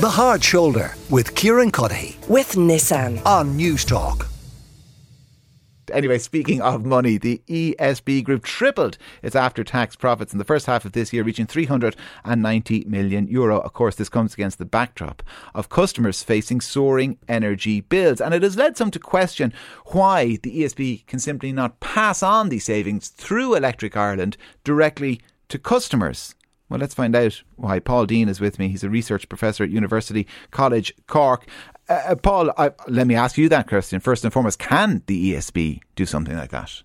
The Hard Shoulder with Kieran Cuddihy with Nissan on Newstalk. Anyway, speaking of money, the ESB group tripled its after tax profits in the first half of this year, reaching 390 million euro. Of course, this comes against the backdrop of customers facing soaring energy bills. And it has led some to question why the ESB can simply not pass on these savings through Electric Ireland directly to customers. Well, let's find out why. Paul Deane is with me. He's a research professor at University College Cork. Uh, uh, Paul, I, let me ask you that question first and foremost. Can the ESB do something like that?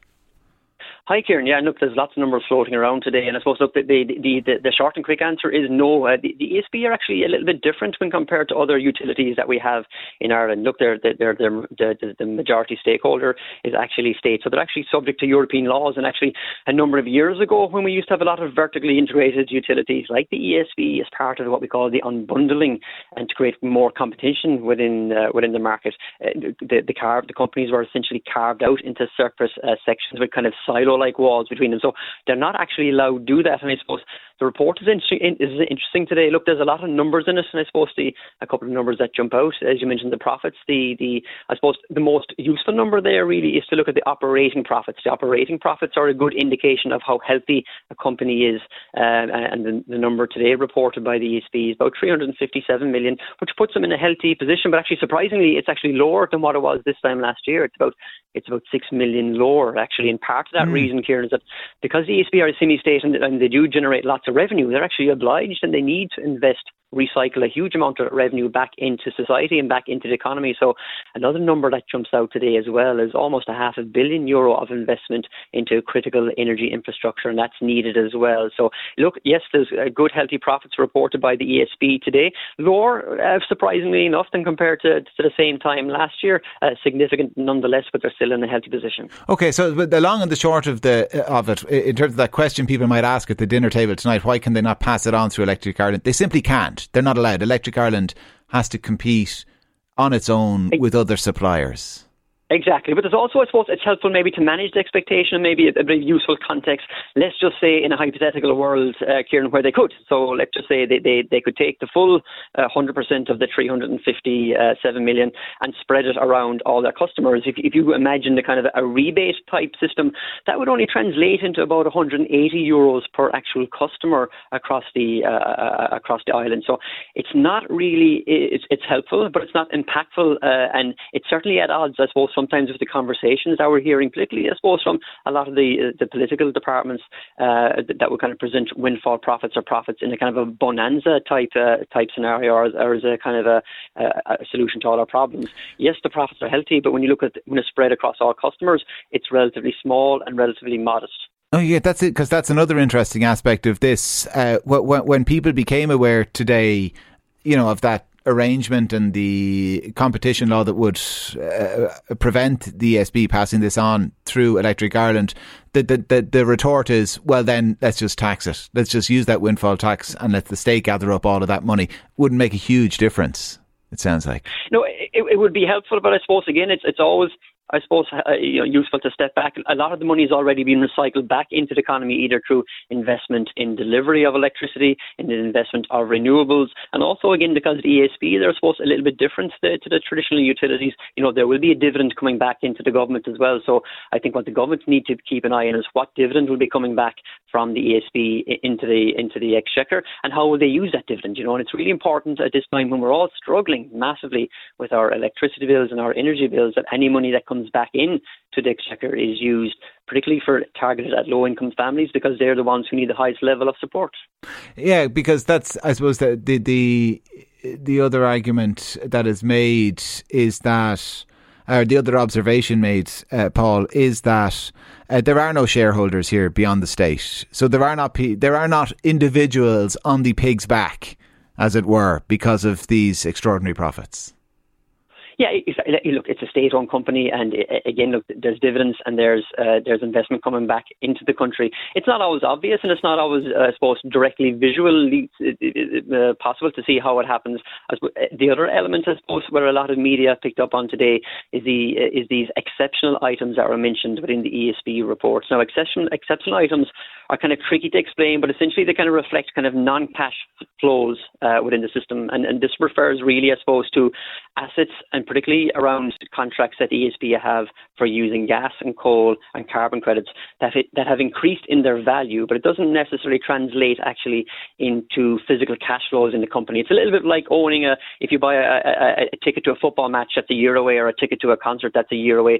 Hi, Kieran. Yeah, look, there's lots of numbers floating around today, and I suppose look, the the the, the short and quick answer is no. Uh, the, the ESB are actually a little bit different when compared to other utilities that we have in Ireland. Look, they're, they're, they're, the, the, majority stakeholder is actually state, so they're actually subject to European laws. And actually, a number of years ago, when we used to have a lot of vertically integrated utilities like the ESB as part of what we call the unbundling, and to create more competition within uh, within the market, uh, the the, car, the companies were essentially carved out into separate uh, sections with kind of silo like walls between them. So they're not actually allowed to do that. And I suppose the report is interesting, is interesting today. Look, there's a lot of numbers in it, and I suppose the a couple of numbers that jump out, as you mentioned, the profits. The the I suppose the most useful number there really is to look at the operating profits. The operating profits are a good indication of how healthy a company is, uh, and the, the number today reported by the ESB is about 357 million, which puts them in a healthy position. But actually, surprisingly, it's actually lower than what it was this time last year. It's about it's about six million lower actually. And part of that mm. reason, Kieran, is that because the ESB are a semi-state and, and they do generate lots of revenue, they're actually obliged and they need to invest recycle a huge amount of revenue back into society and back into the economy. So another number that jumps out today as well is almost a half a billion euro of investment into critical energy infrastructure, and that's needed as well. So look, yes, there's good healthy profits reported by the ESB today, lower uh, surprisingly enough than compared to, to the same time last year, uh, significant nonetheless, but they're still in a healthy position. Okay, so the long and the short of the uh, of it, in terms of that question people might ask at the dinner table tonight, why can they not pass it on through Electric Ireland? They simply can't. They're not allowed. Electric Ireland has to compete on its own with other suppliers. Exactly, but there's also, I suppose, it's helpful maybe to manage the expectation, and maybe a, a bit of useful context. Let's just say in a hypothetical world, uh, Kieran, where they could. So let's just say they, they, they could take the full uh, 100% of the 357 million and spread it around all their customers. If, if you imagine the kind of a rebate type system, that would only translate into about 180 euros per actual customer across the uh, uh, across the island. So it's not really it's, it's helpful, but it's not impactful, uh, and it's certainly at odds, I suppose sometimes with the conversations that we're hearing, particularly, I suppose, from a lot of the uh, the political departments uh, that would kind of present windfall profits or profits in a kind of a bonanza type uh, type scenario, or, or as a kind of a, a, solution to all our problems. Yes, the profits are healthy, but when you look at when it's spread across all customers, it's relatively small and relatively modest. Oh yeah, that's it. Because that's another interesting aspect of this. Uh, when, when people became aware today, you know, of that arrangement and the competition law that would uh, prevent the ESB passing this on through Electric Ireland, the, the, the, the, retort is, well, then let's just tax it. Let's just use that windfall tax and let the state gather up all of that money. Wouldn't make a huge difference, it sounds like. No, it, it would be helpful, but I suppose, again, it's, it's always I suppose, uh, you know, useful to step back. A lot of the money has already been recycled back into the economy, either through investment in delivery of electricity, in the investment of renewables, and also again because the ESB they're supposed a little bit different to, to, the traditional utilities. You know, there will be a dividend coming back into the government as well. So I think what the government need to keep an eye on is what dividend will be coming back from the ESB into the into the exchequer, and how will they use that dividend? You know, and it's really important at this time when we're all struggling massively with our electricity bills and our energy bills that any money that comes comes back in to the exchequer is used particularly for targeted at low income families because they're the ones who need the highest level of support. Yeah, because that's I suppose the the the, the other argument that is made is that or the other observation made, uh, Paul, is that uh, there are no shareholders here beyond the state. So there are not pe- there are not individuals on the pig's back, as it were, because of these extraordinary profits. Yeah, look, it's a state-owned company, and again, look, there's dividends and there's uh, there's investment coming back into the country. It's not always obvious, and it's not always, uh, I suppose, directly visually uh, uh possible to see how it happens. The other element, I suppose, where a lot of media picked up on today is the uh, is these exceptional items that were mentioned within the ESB reports. Now, exceptional exceptional items are kind of tricky to explain, but essentially they kind of reflect kind of non-cash flows uh, within the system, and, and this refers really, I suppose, to assets and particularly around contracts that ESB have for using gas and coal and carbon credits that it, that have increased in their value, but it doesn't necessarily translate actually into physical cash flows in the company. It's a little bit like owning a if you buy a, a, a ticket to a football match that's a year away or a ticket to a concert that's a year away.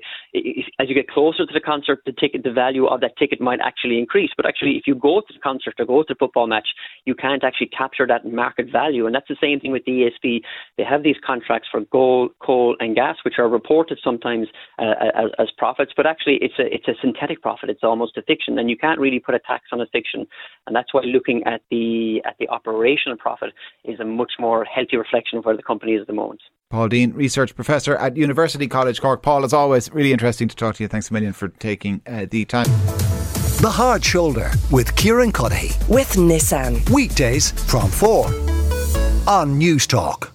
As you get closer to the concert, the ticket, the value of that ticket might actually increase. But actually, if you go to the concert or go to the football match, you can't actually capture that market value. And that's the same thing with the ESB. They have these contracts for gold, coal, and gas, which are reported sometimes uh, as, as profits, but actually it's a it's a synthetic profit. It's almost a fiction, and you can't really put a tax on a fiction. And that's why looking at the at the operational profit is a much more healthy reflection of where the company is at the moment. Paul Deane, Research Professor at University College Cork. Paul, as always, really interesting to talk to you. Thanks a million for taking uh, the time. The Hard Shoulder with Kieran Cuddihy. With Nissan. Weekdays from 4 on Newstalk.